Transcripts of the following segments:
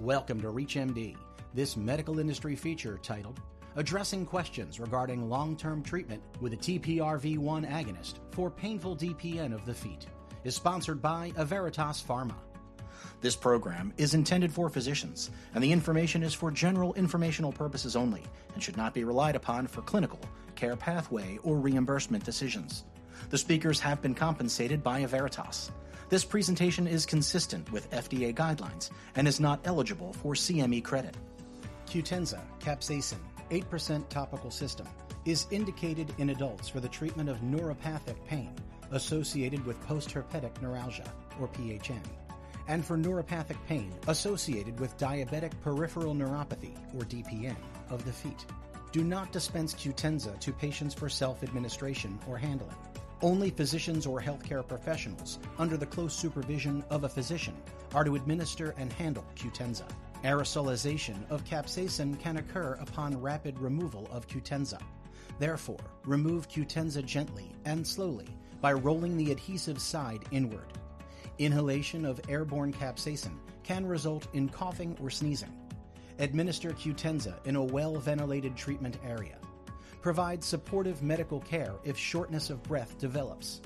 Welcome to ReachMD, this medical industry feature titled Addressing Questions Regarding Long Term Treatment with a TPRV1 Agonist for Painful DPN of the Feet, is sponsored by Averitas Pharma. This program is intended for physicians, and the information is for general informational purposes only and should not be relied upon for clinical, care pathway, or reimbursement decisions. The speakers have been compensated by Averitas. This presentation is consistent with FDA guidelines and is not eligible for CME credit. Qutenza capsaicin 8% topical system is indicated in adults for the treatment of neuropathic pain associated with postherpetic neuralgia, or PHN, and for neuropathic pain associated with diabetic peripheral neuropathy, or DPN, of the feet. Do not dispense Qutenza to patients for self administration or handling. Only physicians or healthcare professionals, under the close supervision of a physician, are to administer and handle Qutenza. Aerosolization of capsaicin can occur upon rapid removal of Qutenza. Therefore, remove Qutenza gently and slowly by rolling the adhesive side inward. Inhalation of airborne capsaicin can result in coughing or sneezing. Administer Qutenza in a well ventilated treatment area. Provide supportive medical care if shortness of breath develops.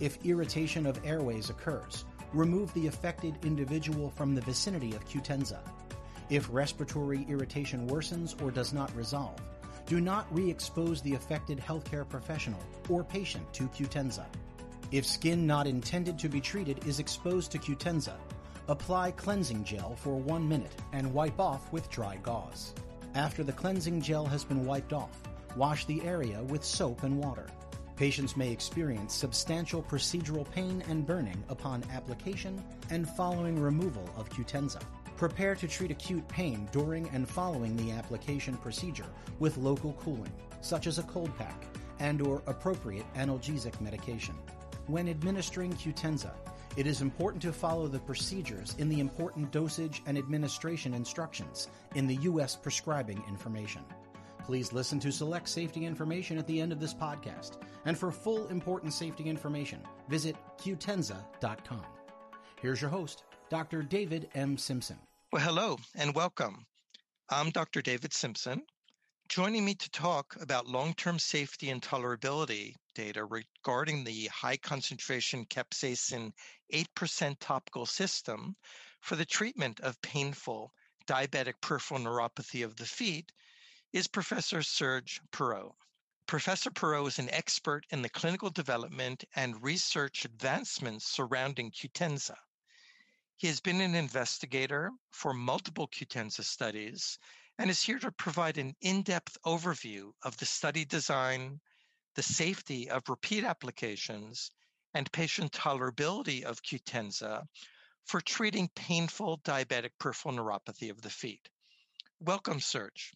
If irritation of airways occurs, remove the affected individual from the vicinity of Qutenza. If respiratory irritation worsens or does not resolve, do not re expose the affected healthcare professional or patient to Qutenza. If skin not intended to be treated is exposed to Qutenza, apply cleansing gel for one minute and wipe off with dry gauze. After the cleansing gel has been wiped off, wash the area with soap and water. Patients may experience substantial procedural pain and burning upon application and following removal of Qutenza. Prepare to treat acute pain during and following the application procedure with local cooling, such as a cold pack and or appropriate analgesic medication. When administering Qutenza, it is important to follow the procedures in the important dosage and administration instructions in the U.S. prescribing information. Please listen to select safety information at the end of this podcast. And for full important safety information, visit Qutenza.com. Here's your host, Dr. David M. Simpson. Well, hello and welcome. I'm Dr. David Simpson. Joining me to talk about long term safety and tolerability data regarding the high concentration capsaicin 8% topical system for the treatment of painful diabetic peripheral neuropathy of the feet is Professor Serge Perrot. Professor Perrot is an expert in the clinical development and research advancements surrounding Qutenza. He has been an investigator for multiple Qutenza studies and is here to provide an in depth overview of the study design, the safety of repeat applications, and patient tolerability of Qutenza for treating painful diabetic peripheral neuropathy of the feet. Welcome, Serge.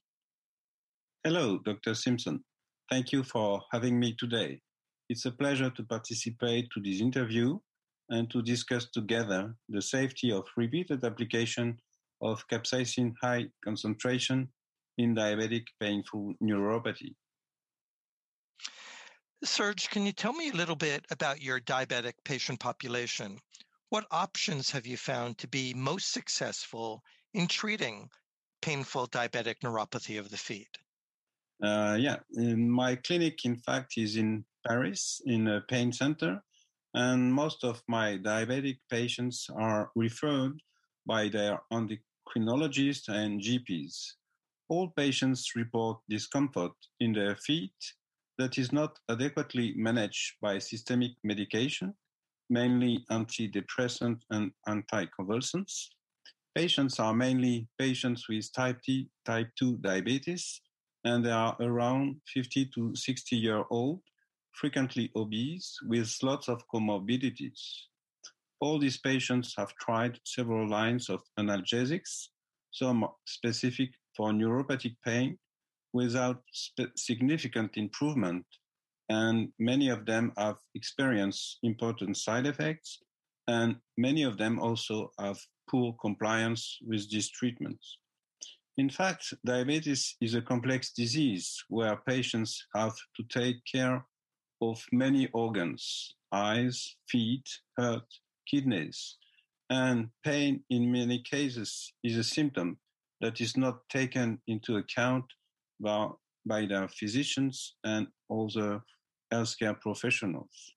Hello, Dr. Simpson. Thank you for having me today. It's a pleasure to participate to this interview and to discuss together the safety of repeated application of capsaicin high concentration in diabetic painful neuropathy. Serge, can you tell me a little bit about your diabetic patient population? What options have you found to be most successful in treating painful diabetic neuropathy of the feet? Uh, yeah, my clinic, in fact, is in Paris in a pain center, and most of my diabetic patients are referred by their endocrinologists and GPs. All patients report discomfort in their feet that is not adequately managed by systemic medication, mainly antidepressant and anticonvulsants. Patients are mainly patients with type T, type 2 diabetes, and they are around 50 to 60 year old, frequently obese, with lots of comorbidities. All these patients have tried several lines of analgesics, some specific for neuropathic pain, without significant improvement, and many of them have experienced important side effects, and many of them also have poor compliance with these treatments. In fact, diabetes is a complex disease where patients have to take care of many organs eyes, feet, heart, kidneys. and pain in many cases is a symptom that is not taken into account by, by their physicians and other healthcare professionals.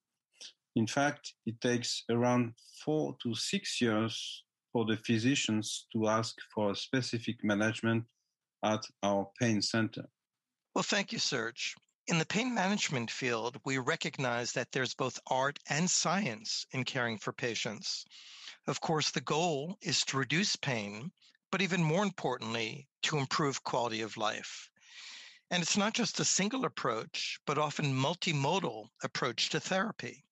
In fact, it takes around four to six years for the physicians to ask for specific management at our pain center. Well, thank you, Serge. In the pain management field, we recognize that there's both art and science in caring for patients. Of course, the goal is to reduce pain, but even more importantly, to improve quality of life. And it's not just a single approach, but often multimodal approach to therapy.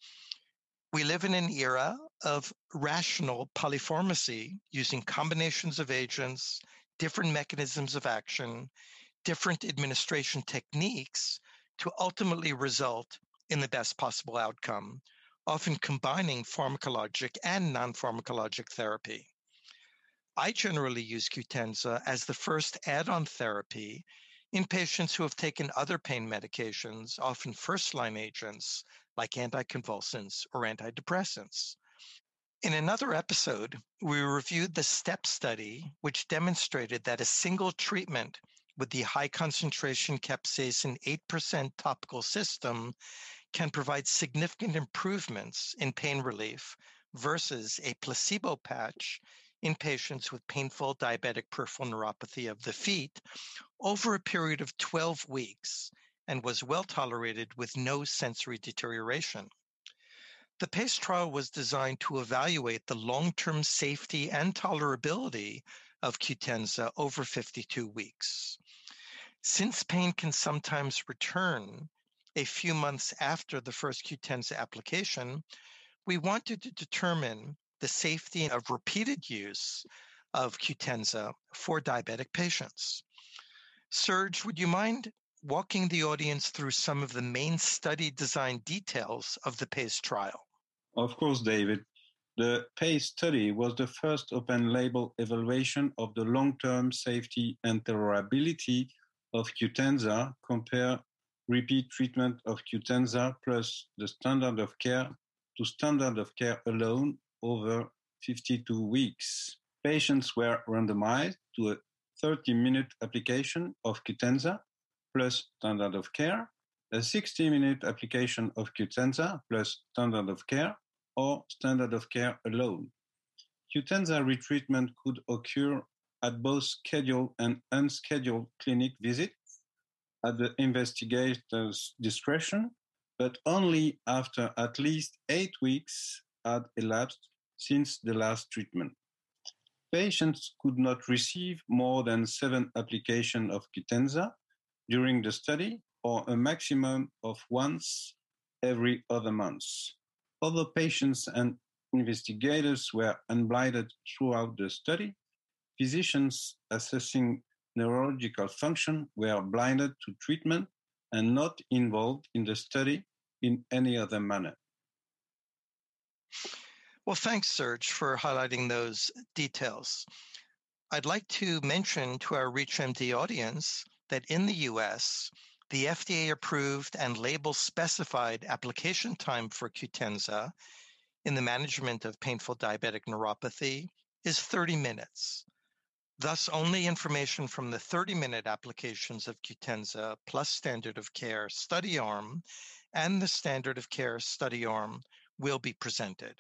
We live in an era of rational polypharmacy using combinations of agents, different mechanisms of action, different administration techniques to ultimately result in the best possible outcome, often combining pharmacologic and non pharmacologic therapy. I generally use Qutenza as the first add on therapy in patients who have taken other pain medications, often first line agents like anticonvulsants or antidepressants. In another episode, we reviewed the STEP study, which demonstrated that a single treatment with the high concentration capsaicin 8% topical system can provide significant improvements in pain relief versus a placebo patch in patients with painful diabetic peripheral neuropathy of the feet over a period of 12 weeks and was well tolerated with no sensory deterioration. The PACE trial was designed to evaluate the long term safety and tolerability of Qutenza over 52 weeks. Since pain can sometimes return a few months after the first Qutenza application, we wanted to determine the safety of repeated use of Qutenza for diabetic patients. Serge, would you mind walking the audience through some of the main study design details of the PACE trial? Of course, David. The PACE study was the first open label evaluation of the long term safety and tolerability of Qutenza compare repeat treatment of Qutenza plus the standard of care to standard of care alone over 52 weeks. Patients were randomized to a 30 minute application of Qutenza plus standard of care, a 60 minute application of Qutenza plus standard of care, or standard of care alone. Qutenza retreatment could occur at both scheduled and unscheduled clinic visits at the investigator's discretion, but only after at least eight weeks had elapsed since the last treatment. Patients could not receive more than seven applications of Qutenza during the study or a maximum of once every other month. Although patients and investigators were unblinded throughout the study, physicians assessing neurological function were blinded to treatment and not involved in the study in any other manner. Well, thanks, Serge, for highlighting those details. I'd like to mention to our ReachMD audience that in the US, the FDA approved and label specified application time for Qutenza in the management of painful diabetic neuropathy is 30 minutes. Thus, only information from the 30 minute applications of Qutenza plus standard of care study arm and the standard of care study arm will be presented.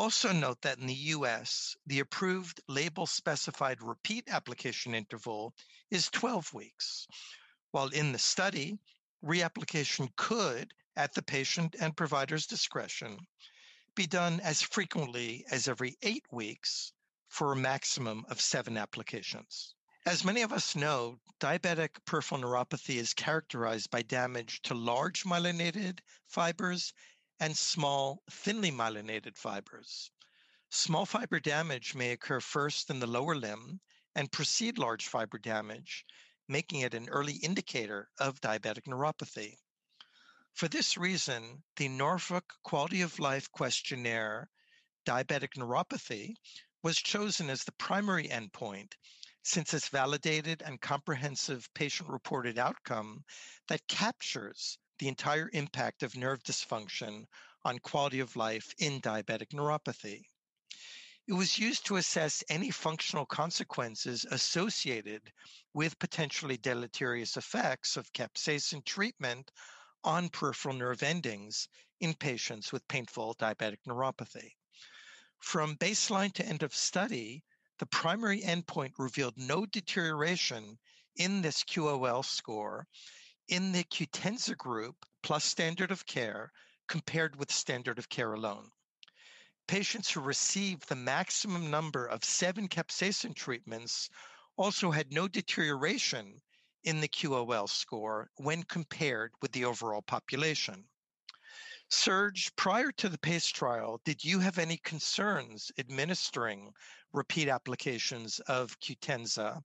Also note that in the US, the approved label specified repeat application interval is 12 weeks, while in the study, reapplication could, at the patient and provider's discretion, be done as frequently as every eight weeks for a maximum of seven applications. As many of us know, diabetic peripheral neuropathy is characterized by damage to large myelinated fibers and small, thinly myelinated fibers. Small fiber damage may occur first in the lower limb and precede large fiber damage, making it an early indicator of diabetic neuropathy. For this reason, the Norfolk Quality of Life Questionnaire Diabetic Neuropathy was chosen as the primary endpoint since it's validated and comprehensive patient reported outcome that captures the entire impact of nerve dysfunction on quality of life in diabetic neuropathy. It was used to assess any functional consequences associated with potentially deleterious effects of capsaicin treatment on peripheral nerve endings in patients with painful diabetic neuropathy. From baseline to end of study, the primary endpoint revealed no deterioration in this QOL score in the Qutenza group plus standard of care compared with standard of care alone. Patients who received the maximum number of seven capsaicin treatments also had no deterioration in the QOL score when compared with the overall population. Serge, prior to the PACE trial, did you have any concerns administering repeat applications of Qutenza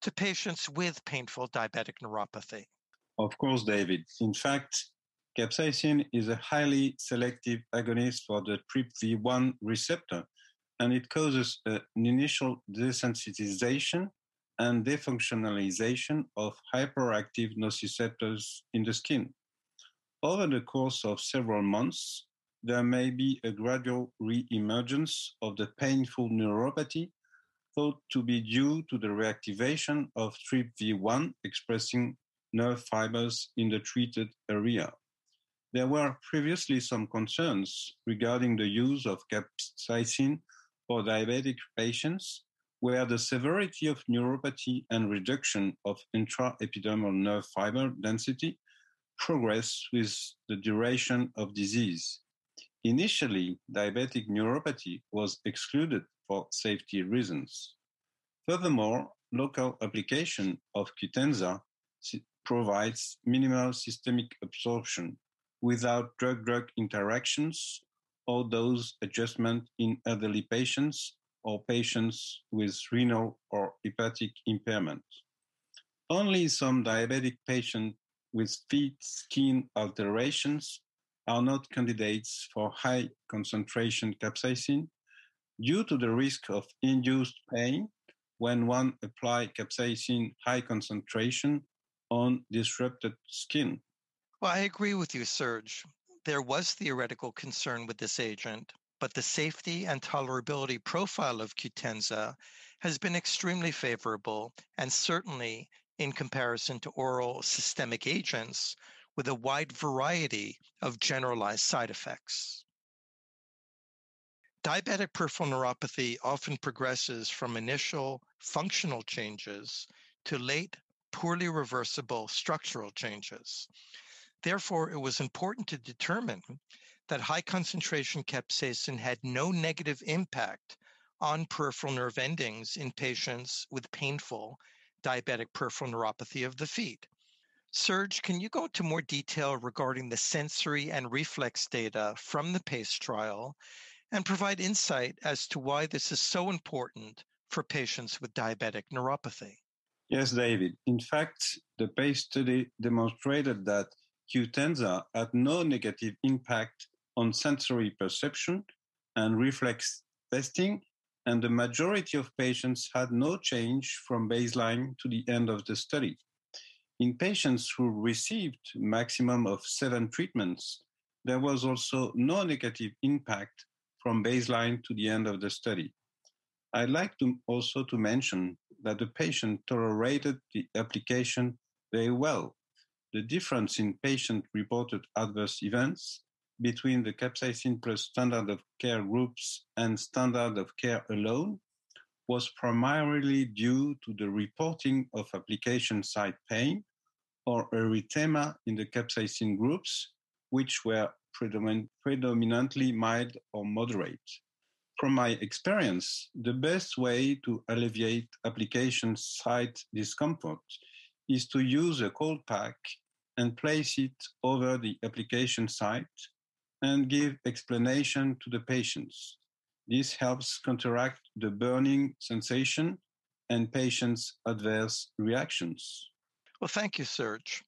to patients with painful diabetic neuropathy? Of course, David. In fact, capsaicin is a highly selective agonist for the TRPV1 receptor, and it causes an initial desensitization and defunctionalization of hyperactive nociceptors in the skin. Over the course of several months, there may be a gradual re-emergence of the painful neuropathy thought to be due to the reactivation of TRPV1 expressing nerve fibers in the treated area. There were previously some concerns regarding the use of capsaicin for diabetic patients where the severity of neuropathy and reduction of intraepidermal nerve fiber density progress with the duration of disease. Initially, diabetic neuropathy was excluded for safety reasons. Furthermore, local application of Qutenza provides minimal systemic absorption without drug-drug interactions or dose adjustment in elderly patients or patients with renal or hepatic impairment. Only some diabetic patients with feet skin alterations are not candidates for high concentration capsaicin due to the risk of induced pain when one apply capsaicin high concentration on disrupted skin. Well, I agree with you, Serge. There was theoretical concern with this agent, but the safety and tolerability profile of Qutenza has been extremely favorable and certainly in comparison to oral systemic agents with a wide variety of generalized side effects. Diabetic peripheral neuropathy often progresses from initial functional changes to late, poorly reversible structural changes. Therefore, it was important to determine that high concentration capsaicin had no negative impact on peripheral nerve endings in patients with painful diabetic peripheral neuropathy of the feet. Serge, can you go into more detail regarding the sensory and reflex data from the PACE trial and provide insight as to why this is so important for patients with diabetic neuropathy? Yes, David. In fact, the PACE study demonstrated that Qutenza had no negative impact on sensory perception and reflex testing and the majority of patients had no change from baseline to the end of the study. In patients who received maximum of seven treatments, there was also no negative impact from baseline to the end of the study. I'd like to also to mention that the patient tolerated the application very well. The difference in patient reported adverse events between the capsaicin plus standard of care groups and standard of care alone was primarily due to the reporting of application site pain or erythema in the capsaicin groups, which were predomin- predominantly mild or moderate. From my experience, the best way to alleviate application site discomfort is to use a cold pack and place it over the application site and give explanation to the patients. This helps counteract the burning sensation and patients' adverse reactions. Well, thank you, Serge.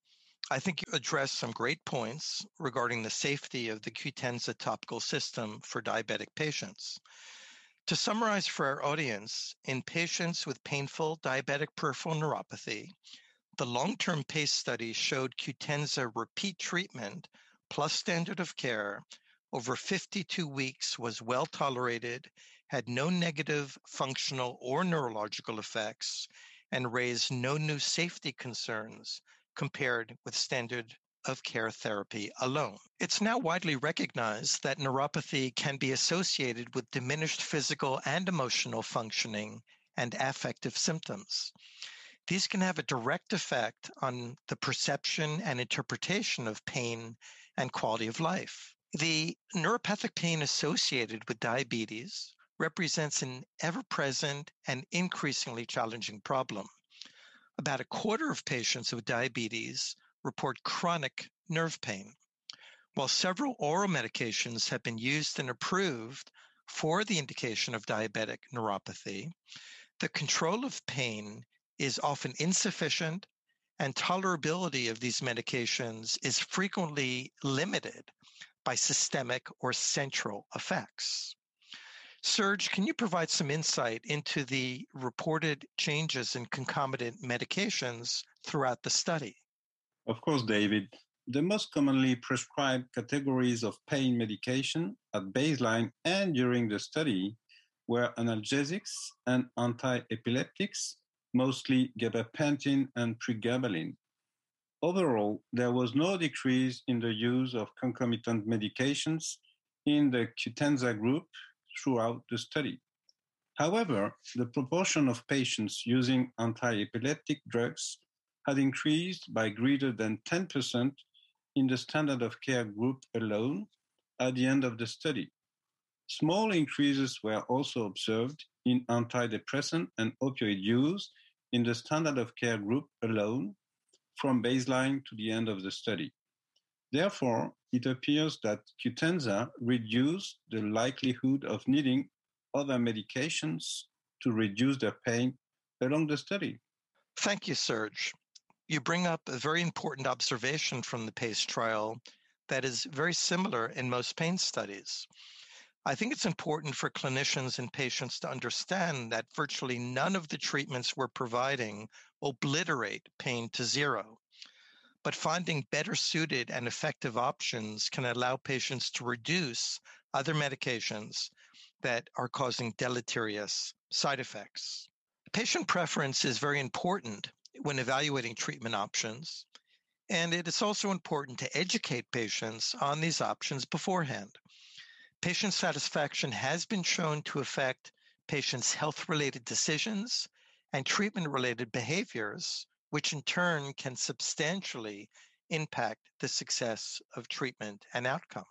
I think you addressed some great points regarding the safety of the Qutenza topical system for diabetic patients. To summarize for our audience, in patients with painful diabetic peripheral neuropathy, the long-term PACE study showed Qutenza repeat treatment plus standard of care over 52 weeks was well tolerated had no negative functional or neurological effects and raised no new safety concerns compared with standard of care therapy alone. It's now widely recognized that neuropathy can be associated with diminished physical and emotional functioning and affective symptoms. These can have a direct effect on the perception and interpretation of pain and quality of life. The neuropathic pain associated with diabetes represents an ever present and increasingly challenging problem. About a quarter of patients with diabetes report chronic nerve pain. While several oral medications have been used and approved for the indication of diabetic neuropathy, the control of pain is often insufficient and tolerability of these medications is frequently limited by systemic or central effects. Serge, can you provide some insight into the reported changes in concomitant medications throughout the study? Of course, David. The most commonly prescribed categories of pain medication at baseline and during the study were analgesics and anti-epileptics, mostly gabapentin and pregabalin. Overall, there was no decrease in the use of concomitant medications in the Qutenza group throughout the study. However, the proportion of patients using anti-epileptic drugs had increased by greater than 10% in the standard of care group alone at the end of the study. Small increases were also observed in antidepressant and opioid use in the standard of care group alone from baseline to the end of the study. Therefore, it appears that Qutenza reduced the likelihood of needing other medications to reduce their pain along the study. Thank you, Serge. You bring up a very important observation from the PACE trial that is very similar in most pain studies. I think it's important for clinicians and patients to understand that virtually none of the treatments we're providing obliterate pain to zero. But finding better suited and effective options can allow patients to reduce other medications that are causing deleterious side effects. Patient preference is very important when evaluating treatment options, and it is also important to educate patients on these options beforehand. Patient satisfaction has been shown to affect patients' health related decisions and treatment related behaviors, which in turn can substantially impact the success of treatment and outcome.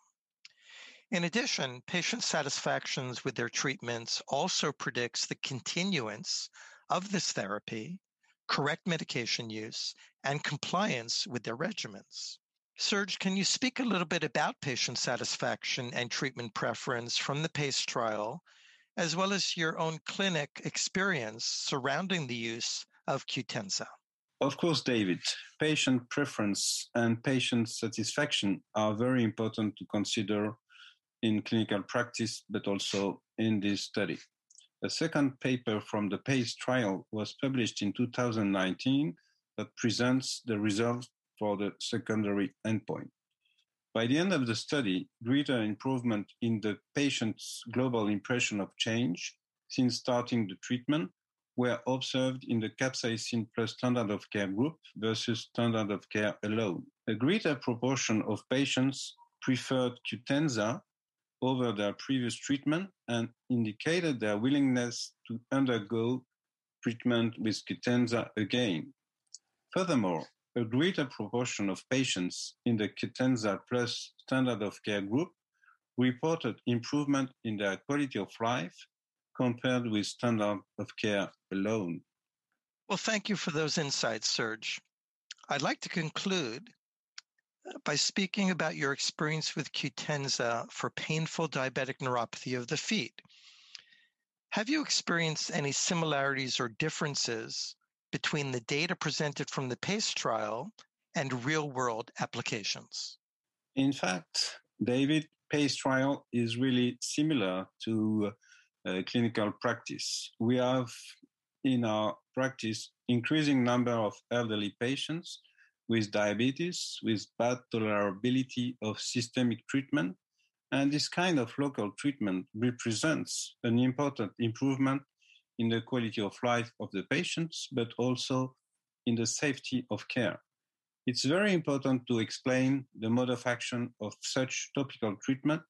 In addition, patient satisfactions with their treatments also predicts the continuance of this therapy, correct medication use, and compliance with their regimens. Serge, can you speak a little bit about patient satisfaction and treatment preference from the PACE trial, as well as your own clinic experience surrounding the use of Qutenza? Of course, David. Patient preference and patient satisfaction are very important to consider in clinical practice, but also in this study. A second paper from the PACE trial was published in 2019 that presents the results for the secondary endpoint. By the end of the study, greater improvement in the patient's global impression of change since starting the treatment were observed in the capsaicin plus standard of care group versus standard of care alone. A greater proportion of patients preferred Qutenza over their previous treatment and indicated their willingness to undergo treatment with Qutenza again. Furthermore, a greater proportion of patients in the Qutenza Plus standard of care group reported improvement in their quality of life compared with standard of care alone. Well, thank you for those insights, Serge. I'd like to conclude by speaking about your experience with Qutenza for painful diabetic neuropathy of the feet. Have you experienced any similarities or differences between the data presented from the PACE trial and real world applications? In fact, David, PACE trial is really similar to Uh, clinical practice. We have in our practice increasing number of elderly patients with diabetes with bad tolerability of systemic treatment And this kind of local treatment represents an important improvement in the quality of life of the patients, but also in the safety of care. It's very important to explain the mode of action of such topical treatment,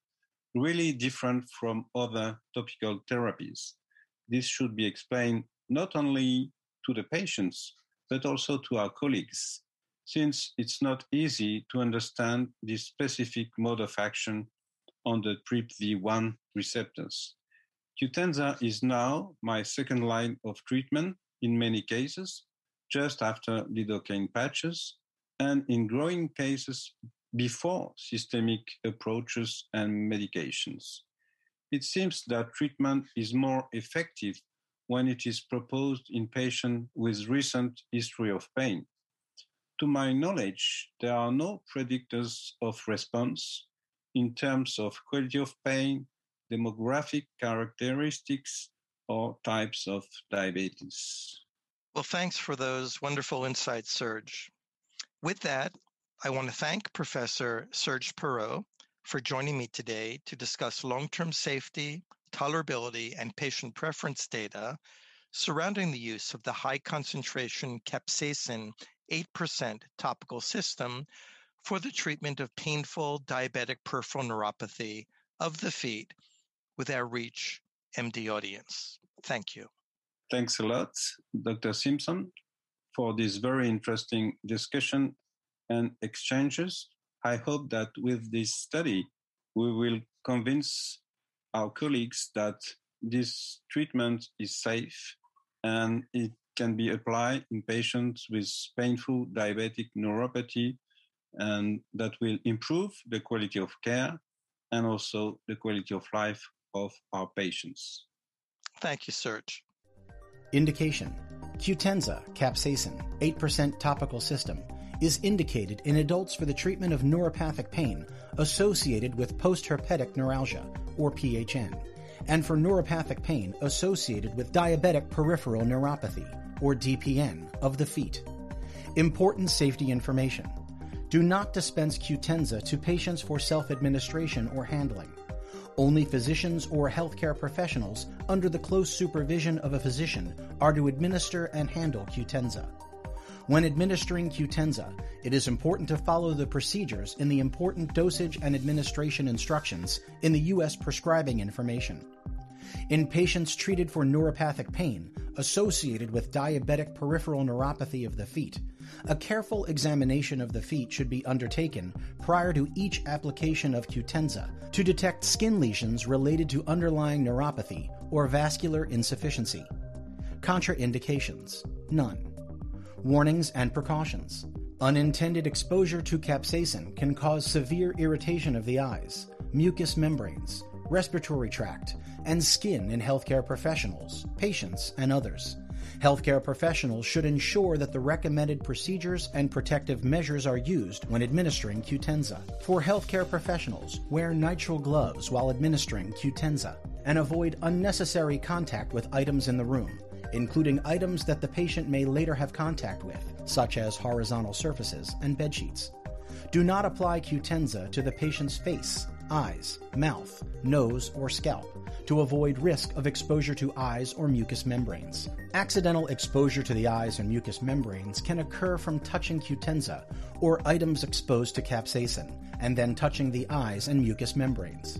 really different from other topical therapies. This should be explained not only to the patients, but also to our colleagues, since it's not easy to understand this specific mode of action on the TRPV1 receptors. Qutenza is now my second line of treatment in many cases, just after lidocaine patches, and in growing cases before systemic approaches and medications. It seems that treatment is more effective when it is proposed in patients with recent history of pain. To my knowledge, there are no predictors of response in terms of quality of pain, demographic characteristics, or types of diabetes. Well, thanks for those wonderful insights, Serge. With that, I want to thank Professor Serge Perrot for joining me today to discuss long-term safety, tolerability, and patient preference data surrounding the use of the high concentration capsaicin 8% topical system for the treatment of painful diabetic peripheral neuropathy of the feet with our REACH MD audience. Thank you. Thanks a lot, Dr. Simpson, for this very interesting discussion and exchanges. I hope that with this study, we will convince our colleagues that this treatment is safe and it can be applied in patients with painful diabetic neuropathy and that will improve the quality of care and also the quality of life of our patients. Thank you, Serge. Indication Qutenza capsaicin 8% topical system is indicated in adults for the treatment of neuropathic pain associated with postherpetic neuralgia, or PHN, and for neuropathic pain associated with diabetic peripheral neuropathy, or DPN, of the feet. Important safety information. Do not dispense Qutenza to patients for self administration or handling. Only physicians or healthcare professionals under the close supervision of a physician are to administer and handle Qutenza. When administering Qutenza, it is important to follow the procedures in the important dosage and administration instructions in the U.S. prescribing information. In patients treated for neuropathic pain associated with diabetic peripheral neuropathy of the feet, a careful examination of the feet should be undertaken prior to each application of Qutenza to detect skin lesions related to underlying neuropathy or vascular insufficiency. Contraindications None. Warnings and precautions. Unintended exposure to capsaicin can cause severe irritation of the eyes, mucous membranes, respiratory tract, and skin in healthcare professionals, patients, and others. Healthcare professionals should ensure that the recommended procedures and protective measures are used when administering Qutenza. For healthcare professionals, wear nitrile gloves while administering Qutenza and avoid unnecessary contact with items in the room, including items that the patient may later have contact with, such as horizontal surfaces and bedsheets. Do not apply Qutenza to the patient's face, eyes, mouth, nose, or scalp to avoid risk of exposure to eyes or mucous membranes. Accidental exposure to the eyes and mucous membranes can occur from touching Qutenza or items exposed to capsaicin and then touching the eyes and mucous membranes.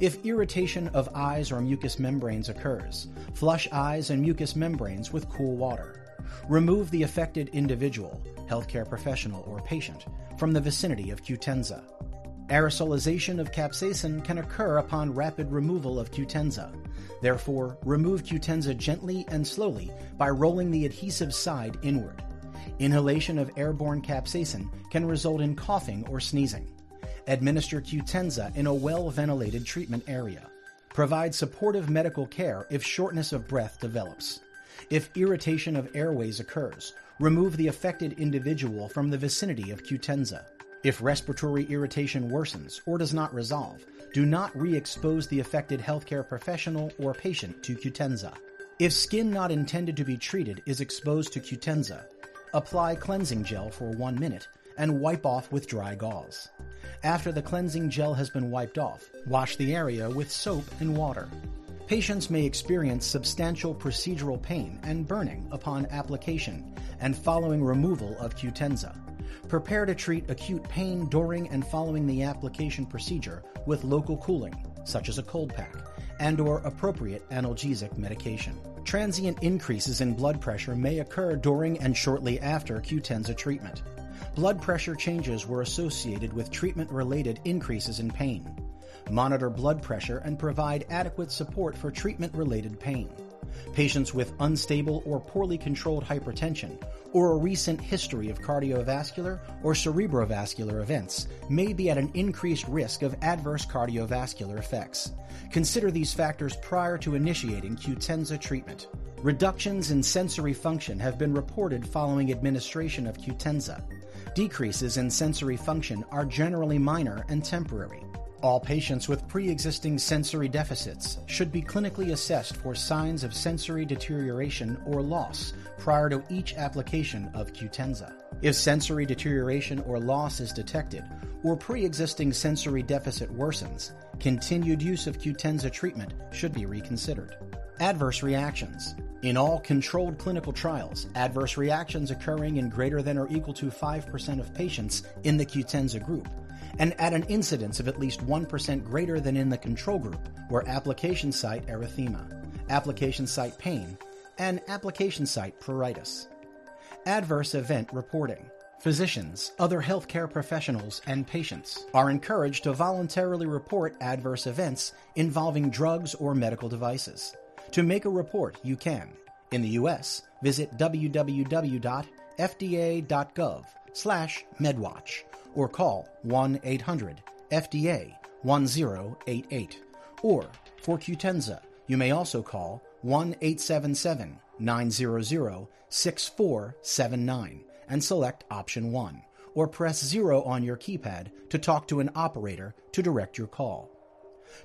If irritation of eyes or mucous membranes occurs, flush eyes and mucous membranes with cool water. Remove the affected individual, healthcare professional, or patient from the vicinity of Qutenza. Aerosolization of capsaicin can occur upon rapid removal of Qutenza. Therefore, remove Qutenza gently and slowly by rolling the adhesive side inward. Inhalation of airborne capsaicin can result in coughing or sneezing. Administer Qutenza in a well ventilated treatment area. Provide supportive medical care if shortness of breath develops. If irritation of airways occurs, remove the affected individual from the vicinity of Qutenza. If respiratory irritation worsens or does not resolve, do not re expose the affected healthcare professional or patient to Qutenza. If skin not intended to be treated is exposed to Qutenza, apply cleansing gel for one minute and wipe off with dry gauze. After the cleansing gel has been wiped off, wash the area with soap and water. Patients may experience substantial procedural pain and burning upon application and following removal of Qutenza. Prepare to treat acute pain during and following the application procedure with local cooling, such as a cold pack, and or appropriate analgesic medication. Transient increases in blood pressure may occur during and shortly after Qutenza treatment. Blood pressure changes were associated with treatment-related increases in pain. Monitor blood pressure and provide adequate support for treatment-related pain. Patients with unstable or poorly controlled hypertension or a recent history of cardiovascular or cerebrovascular events may be at an increased risk of adverse cardiovascular effects. Consider these factors prior to initiating Qutenza treatment. Reductions in sensory function have been reported following administration of Qutenza. Decreases in sensory function are generally minor and temporary. All patients with pre existing sensory deficits should be clinically assessed for signs of sensory deterioration or loss prior to each application of Qutenza. If sensory deterioration or loss is detected, or pre existing sensory deficit worsens, continued use of Qutenza treatment should be reconsidered. Adverse reactions. In all controlled clinical trials, adverse reactions occurring in greater than or equal to 5% of patients in the Qutenza group and at an incidence of at least 1% greater than in the control group were application site erythema, application site pain, and application site pruritus. Adverse event reporting. Physicians, other healthcare professionals, and patients are encouraged to voluntarily report adverse events involving drugs or medical devices. To make a report, you can. In the U.S., visit www.fda.gov slash medwatch or call 1 800 FDA 1088. Or for Qutenza, you may also call 1 877 900 6479 and select option 1, or press 0 on your keypad to talk to an operator to direct your call.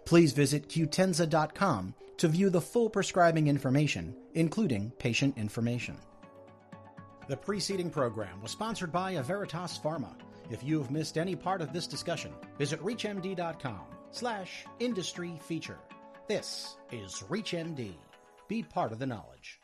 Please visit Qutenza.com to view the full prescribing information, including patient information. The preceding program was sponsored by Averitas Pharma. If you have missed any part of this discussion, visit reachmd.com slash industry feature. This is ReachMD. Be part of the knowledge.